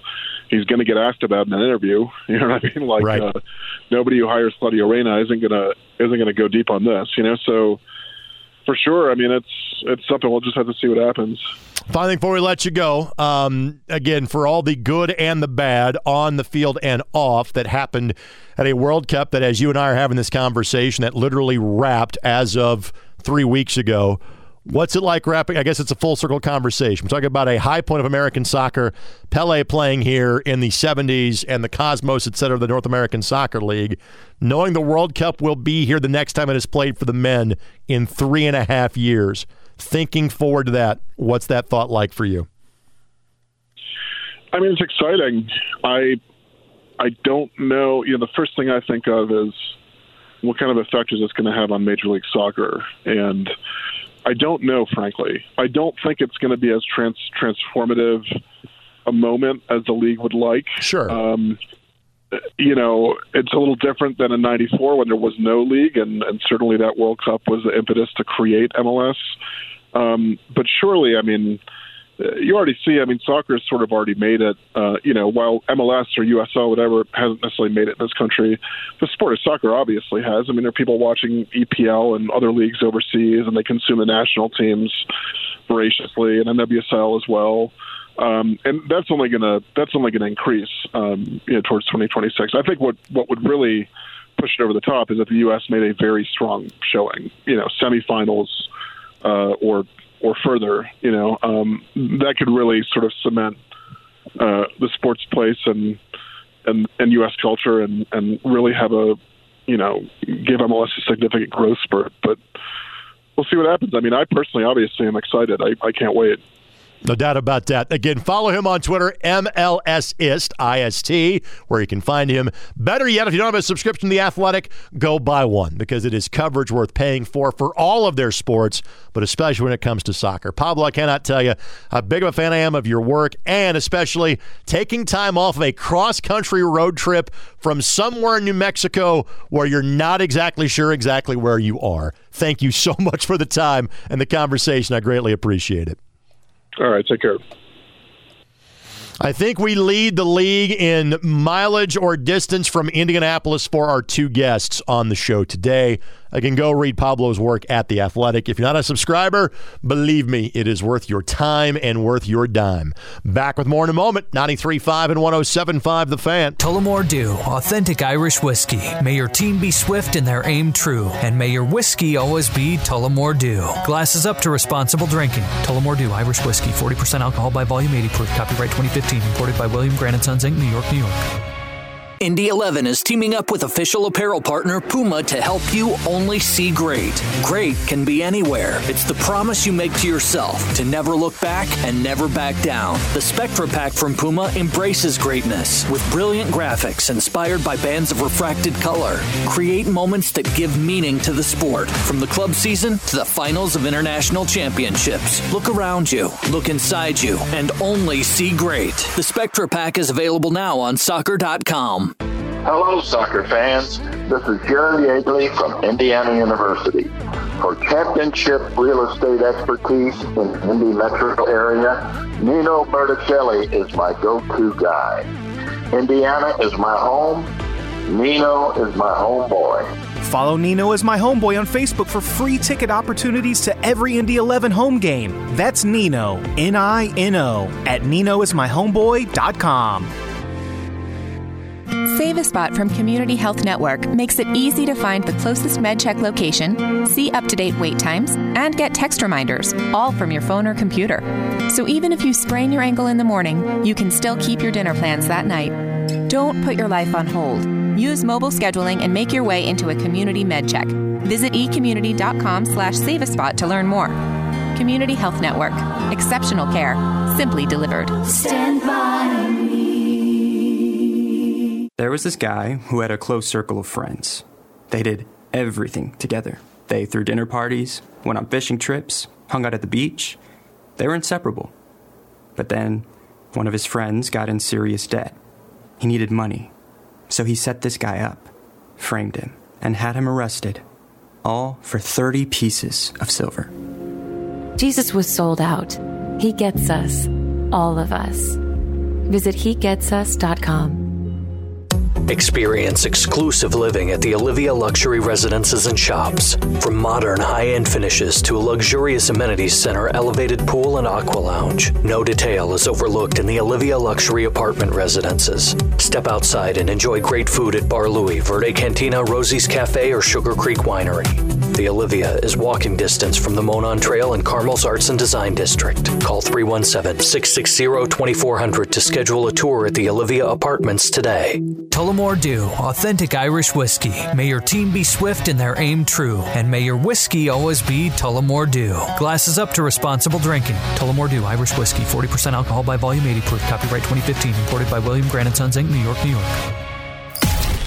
he's going to get asked about in an interview *laughs* you know what i mean? Like Right. uh, nobody who hires claudio reyna isn't going to isn't going to go deep on this you know? So for sure i mean it's it's something we'll just have to see what happens Final thing before we let you go, um, again, for all the good and the bad on the field and off that happened at a World Cup that, as you and I are having this conversation, that literally wrapped as of three weeks ago. What's it like wrapping? I guess it's a full circle conversation. We're talking about a high point of American soccer, Pele playing here in the 70s and the Cosmos, et cetera, the North American Soccer League. Knowing the World Cup will be here the next time it is played for the men in three and a half years. Thinking forward to that, what's that thought like for you? I mean, it's exciting. I I don't know. You know, the first thing I think of is what kind of effect is this going to have on Major League Soccer, and I don't know, frankly. I don't think it's going to be as trans- transformative a moment as the league would like. Sure. Um, you know, it's a little different than in '94 when there was no league, and, and certainly that World Cup was the impetus to create MLS. Um, but surely, I mean, you already see. I mean, soccer has sort of already made it. Uh, you know, while MLS or USL, whatever, hasn't necessarily made it in this country, the sport of soccer obviously has. I mean, there are people watching EPL and other leagues overseas, and they consume the national teams voraciously, and NWSL as well. Um, and that's only gonna that's only gonna increase um, you know, towards 2026. I think what what would really push it over the top is if the U.S. made a very strong showing, you know, semifinals uh, or or further, you know, um, that could really sort of cement uh, the sports place and and and U.S. culture and and really have a you know give MLS a significant growth spurt. But we'll see what happens. I mean, I personally, obviously, am excited. I, I can't wait. No doubt about that. Again, follow him on Twitter, MLSist, I-S-T, where you can find him. Better yet, if you don't have a subscription to The Athletic, go buy one because it is coverage worth paying for for all of their sports, but especially when it comes to soccer. Pablo, I cannot tell you how big of a fan I am of your work and especially taking time off of a cross-country road trip from somewhere in New Mexico where you're not exactly sure exactly where you are. Thank you so *laughs* much for the time and the conversation. I greatly appreciate it. All right, take care. I think we lead the league in mileage or distance from Indianapolis for our two guests on the show today. I can go read Pablo's work at The Athletic. If you're not a subscriber, believe me, it is worth your time and worth your dime. Back with more in a moment. 93.5 and 107.5 The Fan. Tullamore Dew, authentic Irish whiskey. May your team be swift and their aim true. And may your whiskey always be Tullamore Dew. Glasses up to responsible drinking. Tullamore Dew, Irish whiskey. 40% alcohol by volume, 80 proof. Copyright 2015. Imported by William Grant & Sons, Inc., New York, New York. Indy 11 is teaming up with official apparel partner Puma to help you only see great. Great can be anywhere. It's the promise you make to yourself to never look back and never back down. The Spectra Pack from Puma embraces greatness with brilliant graphics inspired by bands of refracted color. Create moments that give meaning to the sport, from the club season to the finals of international championships. Look around you, look inside you, and only see great. The Spectra Pack is available now on soccer.com. Hello, soccer fans. This is Jerry Yeagley from Indiana University. For championship real estate expertise in the Indy metro area, Nino Berticelli is my go-to guy. Indiana is my home. Nino is my homeboy. Follow Nino as my homeboy on Facebook for free ticket opportunities to every Indy 11 home game. That's Nino, N I N O, at ninoismyhomeboy.com. Save a Spot from Community Health Network makes it easy to find the closest MedCheck location, see up to date wait times, and get text reminders, all from your phone or computer. So even if you sprain your ankle in the morning, you can still keep your dinner plans that night. Don't put your life on hold. Use mobile scheduling and make your way into a community MedCheck. Visit ecommunity.com slash save a spot to learn more. Community Health Network. Exceptional care. Simply delivered. Stand by. There was this guy who had a close circle of friends. They did everything together. They threw dinner parties, went on fishing trips, hung out at the beach. They were inseparable. But then, one of his friends got in serious debt. He needed money. So he set this guy up, framed him, and had him arrested. All for 30 pieces of silver. Jesus was sold out. He gets us, all of us. Visit HeGetsUs.com. Experience exclusive living at the Olivia Luxury Residences and Shops. From modern high end finishes to a luxurious amenities center, elevated pool, and aqua lounge, no detail is overlooked in the Olivia Luxury Apartment Residences. Step outside and enjoy great food at Bar Louie, Verde Cantina, Rosie's Cafe, or Sugar Creek Winery. The Olivia is walking distance from the Monon Trail and Carmel's Arts and Design District. Call 317 660 2400 to schedule a tour at the Olivia Apartments today. Tullamore Dew, authentic Irish whiskey. May your team be swift and their aim true. And may your whiskey always be Tullamore Dew. Glasses up to responsible drinking. Tullamore Dew, Irish whiskey. 40% alcohol by volume, 80 proof. Copyright 2015. Imported by William Grant & Sons, Inc., New York, New York.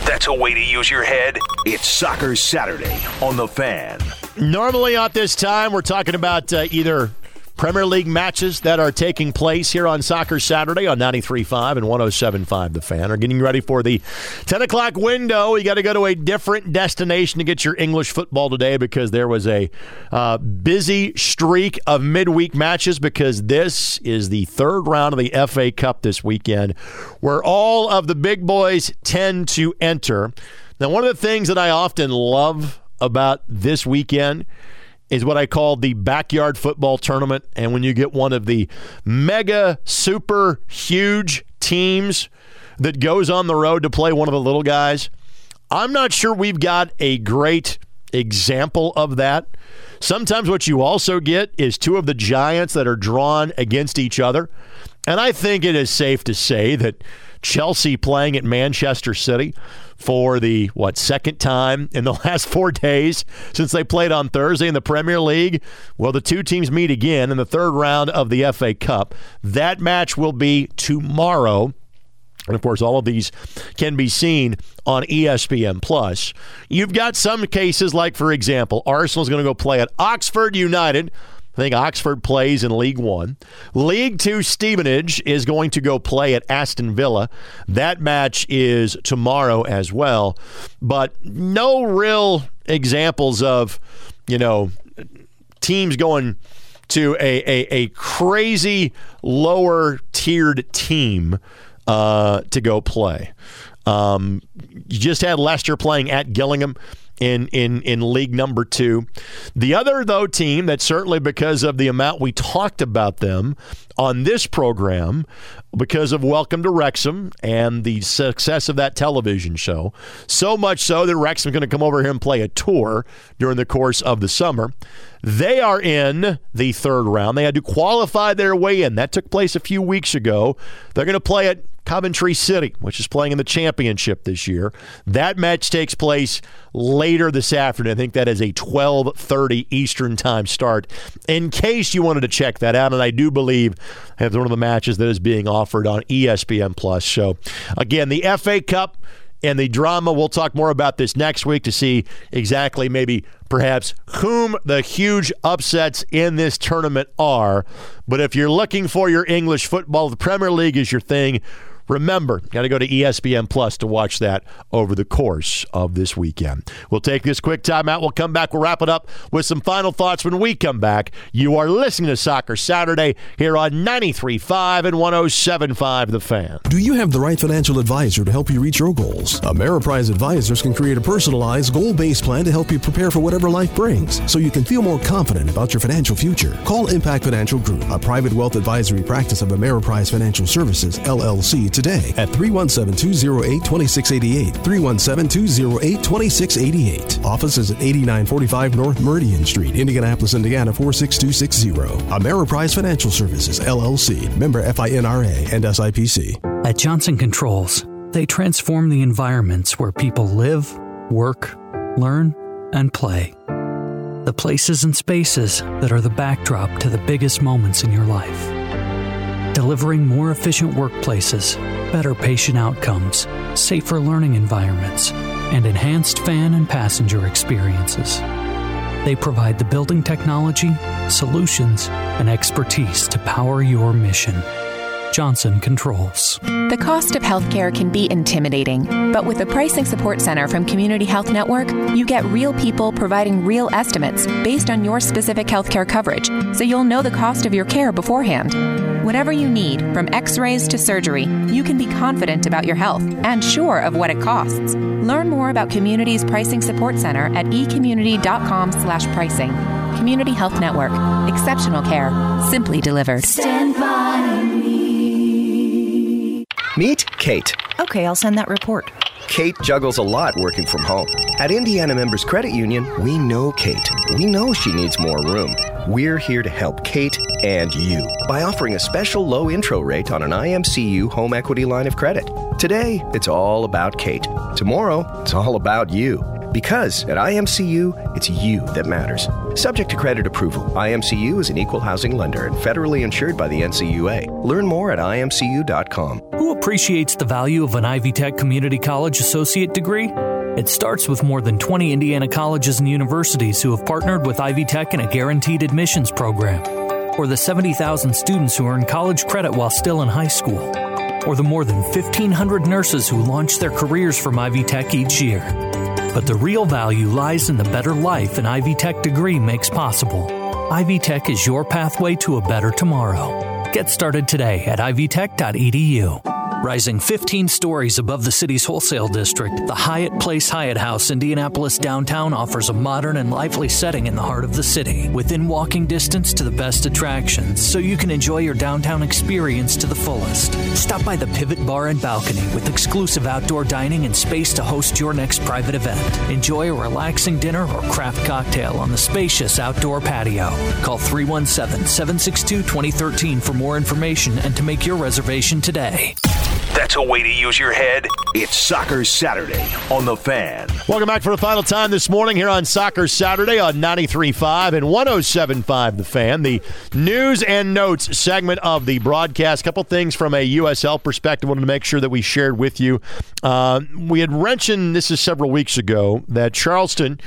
That's a way to use your head. It's Soccer Saturday on The Fan. Normally at this time, we're talking about uh, either Premier League matches that are taking place here on Soccer Saturday on 93.5 and 107.5 The Fan are getting ready for the 10 o'clock window. You got to go to a different destination to get your English football today because there was a uh, busy streak of midweek matches because this is the third round of the FA Cup this weekend where all of the big boys tend to enter. Now, one of the things that I often love about this weekend is what I call the backyard football tournament. And when you get one of the mega, super huge teams that goes on the road to play one of the little guys, I'm not sure we've got a great example of that. Sometimes what you also get is two of the giants that are drawn against each other. And I think it is safe to say that Chelsea playing at Manchester City for the what second time in the *laughs* last four days since they played on Thursday in the Premier League. Well, the two teams meet again in the third round of the FA Cup. That match will be tomorrow. And of course, all of these can be seen on ESPN Plus. You've got some cases like, for example, Arsenal's going to go play at Oxford United I think Oxford plays in League One. League Two, Stevenage is going to go play at Aston Villa. That match is tomorrow as well. But no real examples of, you know, teams going to a, a, a crazy lower tiered team uh, to go play. Um, you just had Leicester playing at Gillingham in in in league number two. The other though team that certainly because of the amount we talked about them on this program, because of Welcome to Wrexham and the success of that television show, so much so that Wrexham's going to come over here and play a tour during the course of the summer. They are in the third round. They had to qualify their way in. That took place a few weeks ago. They're going to play at Coventry City, which is playing in the championship this year. That match takes place later this afternoon. I think that is a 12:30 Eastern Time start. In case you wanted to check that out, and I do believe that's one of the matches that is being offered on ESPN Plus. So, again, the FA Cup and the drama. We'll talk more about this next week to see exactly maybe perhaps whom the huge upsets in this tournament are. But if you're looking for your English football, the Premier League is your thing. Remember, got to go to ESPN Plus to watch that over the course of this weekend. We'll take this quick timeout. We'll come back. We'll wrap it up with some final thoughts when we come back. You are listening to Soccer Saturday here on 93.5 and 107.5 The Fan. Do you have the right financial advisor to help you reach your goals? Ameriprise Advisors can create a personalized, goal based plan to help you prepare for whatever life brings so you can feel more confident about your financial future. Call Impact Financial Group, a private wealth advisory practice of Ameriprise Financial Services, LLC today at 317-208-2688. 317-208-2688. Office is at 8945 North Meridian Street, Indianapolis, Indiana 46260. Ameriprise Financial Services, LLC. Member FINRA and SIPC. At Johnson Controls, they transform the environments where people live, work, learn, and play. The places and spaces that are the backdrop to the biggest moments in your life delivering more efficient workplaces, better patient outcomes, safer learning environments, and enhanced fan and passenger experiences. They provide the building technology, solutions, and expertise to power your mission. Johnson Controls. The cost of healthcare can be intimidating, but with the Pricing Support Center from Community Health Network, you get real people providing real estimates based on your specific healthcare coverage, so you'll know the cost of your care beforehand. Whatever you need, from x rays to surgery, you can be confident about your health and sure of what it costs. Learn more about Community's Pricing Support Center at ecommunity.com slash pricing. Community Health Network. Exceptional care. Simply delivered. Stand by me. Meet Kate. Okay, I'll send that report. Kate juggles a lot working from home. At Indiana Members Credit Union, we know Kate. We know she needs more room. We're here to help Kate and you by offering a special low intro rate on an IMCU home equity line of credit. Today, it's all about Kate. Tomorrow, it's all about you. Because at IMCU, it's you that matters. Subject to credit approval, IMCU is an equal housing lender and federally insured by the NCUA. Learn more at imcu.com. Who appreciates the value of an Ivy Tech Community College associate degree? It starts with more than 20 Indiana colleges and universities who have partnered with Ivy Tech in a guaranteed admissions program. or the 70,000 students who earn college credit while still in high school, or the more than 1,500 nurses who launch their careers from Ivy Tech each year. But the real value lies in the better life an Ivy Tech degree makes possible. Ivy Tech is your pathway to a better tomorrow. Get started today at ivytech.edu. Rising 15 stories above the city's wholesale district, the Hyatt Place Hyatt House Indianapolis downtown offers a modern and lively setting in the heart of the city, within walking distance to the best attractions, so you can enjoy your downtown experience to the fullest. Stop by the Pivot Bar and Balcony with exclusive outdoor dining and space to host your next private event. Enjoy a relaxing dinner or craft cocktail on the spacious outdoor patio. Call 317 762 2013 for more information and to make your reservation today. That's a way to use your head. It's Soccer Saturday on The Fan. Welcome back for the final time this morning here on Soccer Saturday on 93.5 and 107.5 The Fan, the news and notes segment of the broadcast. couple things from a USL perspective. wanted to make sure that we shared with you. Uh, we had mentioned this is several weeks ago that Charleston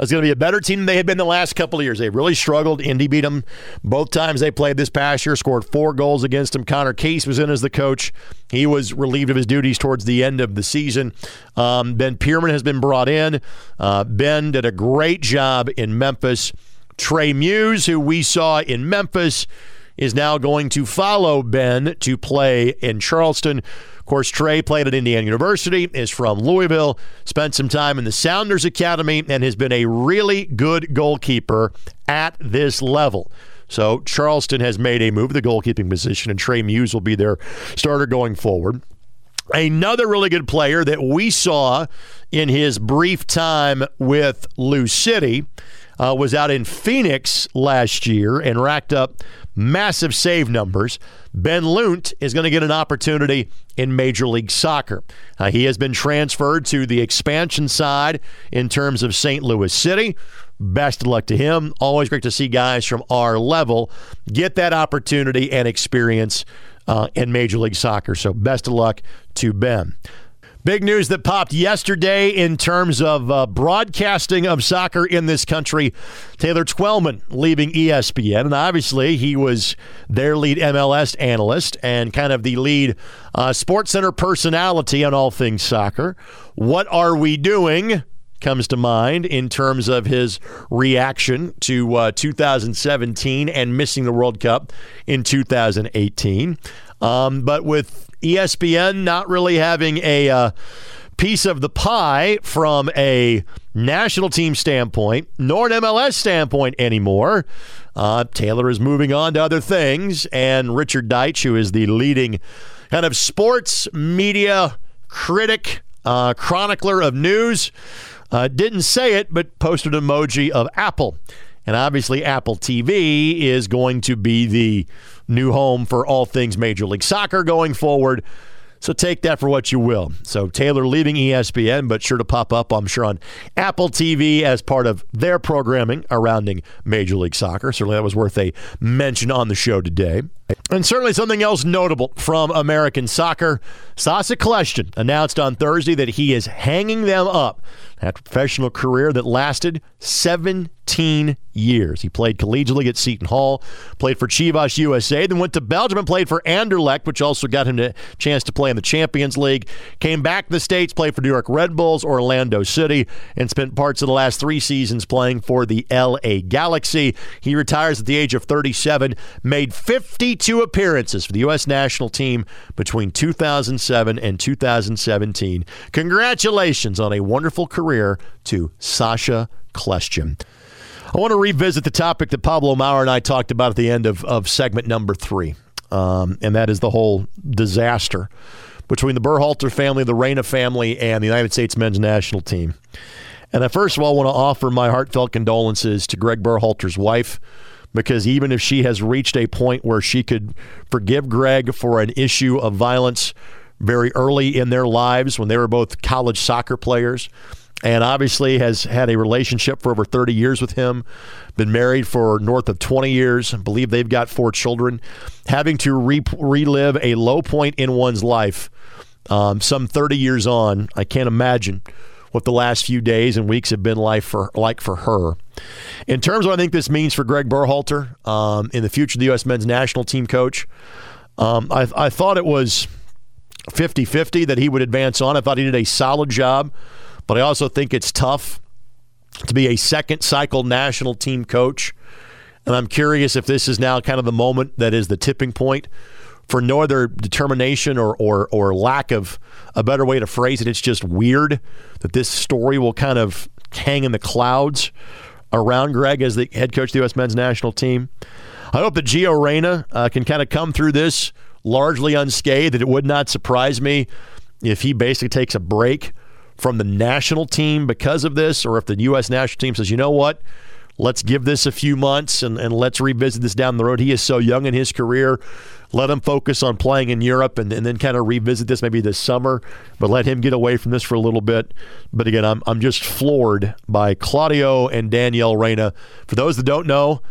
is going to be a better team than they had been the last couple of years. They've really struggled. Indy beat them both times they played this past year, scored four goals against them. Conor Casey was in as the coach. He was relieved of his duties towards the end of the season. Um, ben Pirmann has been brought in. Uh, ben did a great job in Memphis. Trey Muse, who we saw in Memphis, is now going to follow Ben to play in Charleston. Of course, Trey played at Indiana University, is from Louisville, spent some time in the Sounders Academy, and has been a really good goalkeeper at this level. So Charleston has made a move the goalkeeping position, and Trey Muse will be their starter going forward. Another really good player that we saw in his brief time with Lou City uh, was out in Phoenix last year and racked up massive save numbers. Ben Lundt is going to get an opportunity in Major League Soccer. Uh, he has been transferred to the expansion side in terms of St. Louis City. Best of luck to him. Always great to see guys from our level get that opportunity and experience uh, in Major League Soccer. So best of luck to Ben. Big news that popped yesterday in terms of uh, broadcasting of soccer in this country. Taylor Twellman leaving ESPN. And obviously, he was their lead MLS analyst and kind of the lead uh, Sports Center personality on all things soccer. What are we doing? Comes to mind in terms of his reaction to uh, 2017 and missing the World Cup in 2018. Um, but with ESPN not really having a uh, piece of the pie from a national team standpoint, nor an MLS standpoint anymore. Uh, Taylor is moving on to other things, and Richard Deitsch, who is the leading kind of sports media critic, uh, chronicler of news, uh, didn't say it, but posted an emoji of Apple. And obviously, Apple TV is going to be the new home for all things Major League Soccer going forward. So take that for what you will. So Taylor leaving ESPN, but sure to pop up, I'm sure, on Apple TV as part of their programming surrounding Major League Soccer. Certainly that was worth a mention on the show today. And certainly something else notable from American soccer. Sacha Kljestan announced on Thursday that he is hanging them up. A professional career that lasted 17 years. He played collegiately at Seton Hall, played for Chivas USA, then went to Belgium and played for Anderlecht, which also got him a chance to play in the Champions League. Came back to the States, played for New York Red Bulls, Orlando City, and spent parts of the last three seasons playing for the LA Galaxy. He retires at the age of 37, made 52 appearances for the U.S. national team between 2007 and 2017. Congratulations on a wonderful career to Sacha Kljestan. I want to revisit the topic that Pablo Maurer and I talked about at the end of, of segment number three, um, and that is the whole disaster between the Berhalter family, the Reyna family, and the United States men's national team. And I first of all want to offer my heartfelt condolences to Greg Berhalter's wife, because even if she has reached a point where she could forgive Greg for an issue of violence very early in their lives when they were both college soccer players, and obviously has had a relationship for over 30 years with him, been married for north of 20 years, I believe they've got four children, having to re- relive a low point in one's life um, some 30 years on, I can't imagine what the last few days and weeks have been like for like for her. In terms of what I think this means for Greg Berhalter um, in the future, of the U.S. men's national team coach, um, I, I thought it was 50 50 that he would advance on. I thought he did a solid job, but I also think it's tough to be a second cycle national team coach. And I'm curious if this is now kind of the moment that is the tipping point for no other determination or, or, or lack of a better way to phrase it. It's just weird that this story will kind of hang in the clouds around Greg as the head coach of the U.S. men's national team. I hope that Gio Reyna uh, can kind of come through this largely unscathed. That it would not surprise me if he basically takes a break from the national team because of this, or if the U.S. national team says, you know what, let's give this a few months and, and let's revisit this down the road. He is so young in his career. Let him focus on playing in Europe and, and then kind of revisit this maybe this summer, but let him get away from this for a little bit. But again, I'm, I'm just floored by Claudio and Danielle Reyna. For those that don't know,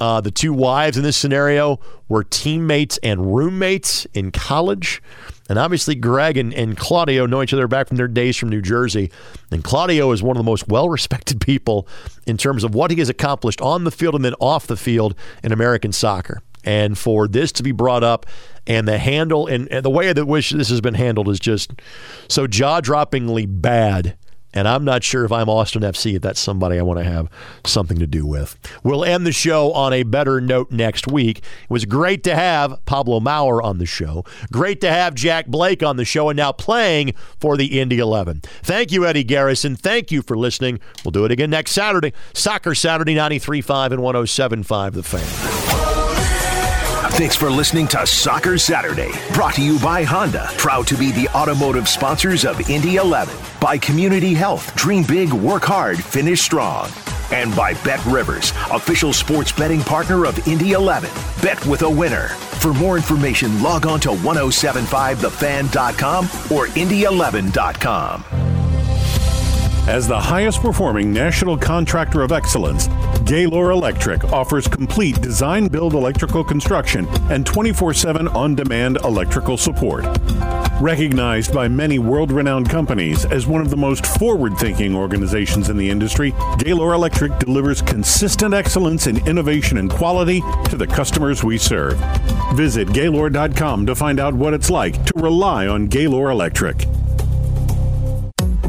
uh, the two wives in this scenario were teammates and roommates in college. And obviously, Greg and, and Claudio know each other back from their days from New Jersey. And Claudio is one of the most well respected *laughs* people in terms of what he has accomplished on the field and then off the field in American soccer. And for this to be brought up and the handle and, and the way that which this has been handled is just so jaw droppingly bad and I'm not sure if I'm Austin FC, if that's somebody I want to have something to do with. We'll end the show on a better note next week. It was great to have Pablo Maurer on the show. Great to have Jack Blake on the show and now playing for the Indy 11. Thank you, Eddie Garrison. Thank you for listening. We'll do it again next Saturday. Soccer Saturday 93.5 and 107.5 The Fan. Thanks for listening to Soccer Saturday, brought to you by Honda, proud to be the automotive sponsors of Indy 11, by Community Health, dream big, work hard, finish strong, and by Bet Rivers, official sports betting partner of Indy 11. Bet with a winner. For more information, log on to 1075thefan.com or Indy11.com. As the highest performing national contractor of excellence, Gaylor Electric offers complete design build electrical construction and 24 7 on demand electrical support. Recognized by many world renowned companies as one of the most forward thinking organizations in the industry, Gaylor Electric delivers consistent excellence in innovation and quality to the customers we serve. Visit Gaylor.com to find out what it's like to rely on Gaylor Electric.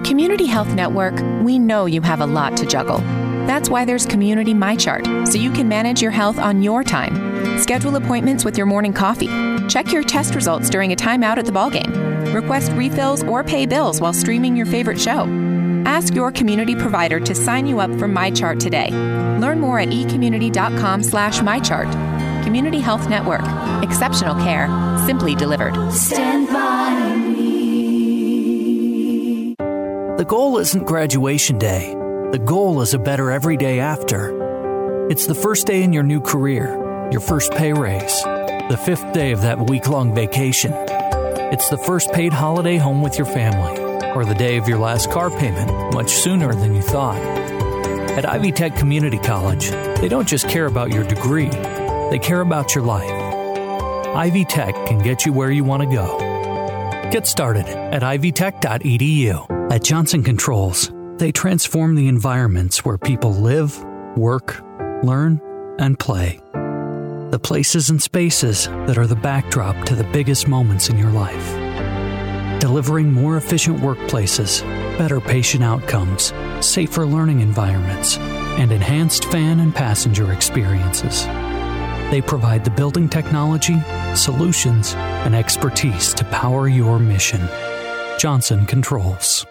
At Community Health Network, we know you have a lot to juggle. That's why there's Community MyChart, so you can manage your health on your time. Schedule appointments with your morning coffee. Check your test results during a timeout at the ballgame. Request refills or pay bills while streaming your favorite show. Ask your community provider to sign you up for MyChart today. Learn more at ecommunity.com slash MyChart. Community Health Network. Exceptional care. Simply delivered. Stand by The goal isn't graduation day. The goal is a better everyday after. It's the first day in your new career, your first pay raise, the fifth day of that week long vacation. It's the first paid holiday home with your family, or the day of your last car payment, much sooner than you thought. At Ivy Tech Community College, they don't just care about your degree, they care about your life. Ivy Tech can get you where you want to go. Get started at ivytech.edu. At Johnson Controls, they transform the environments where people live, work, learn, and play. The places and spaces that are the backdrop to the biggest moments in your life. Delivering more efficient workplaces, better patient outcomes, safer learning environments, and enhanced fan and passenger experiences. They provide the building technology, solutions, and expertise to power your mission. Johnson Controls.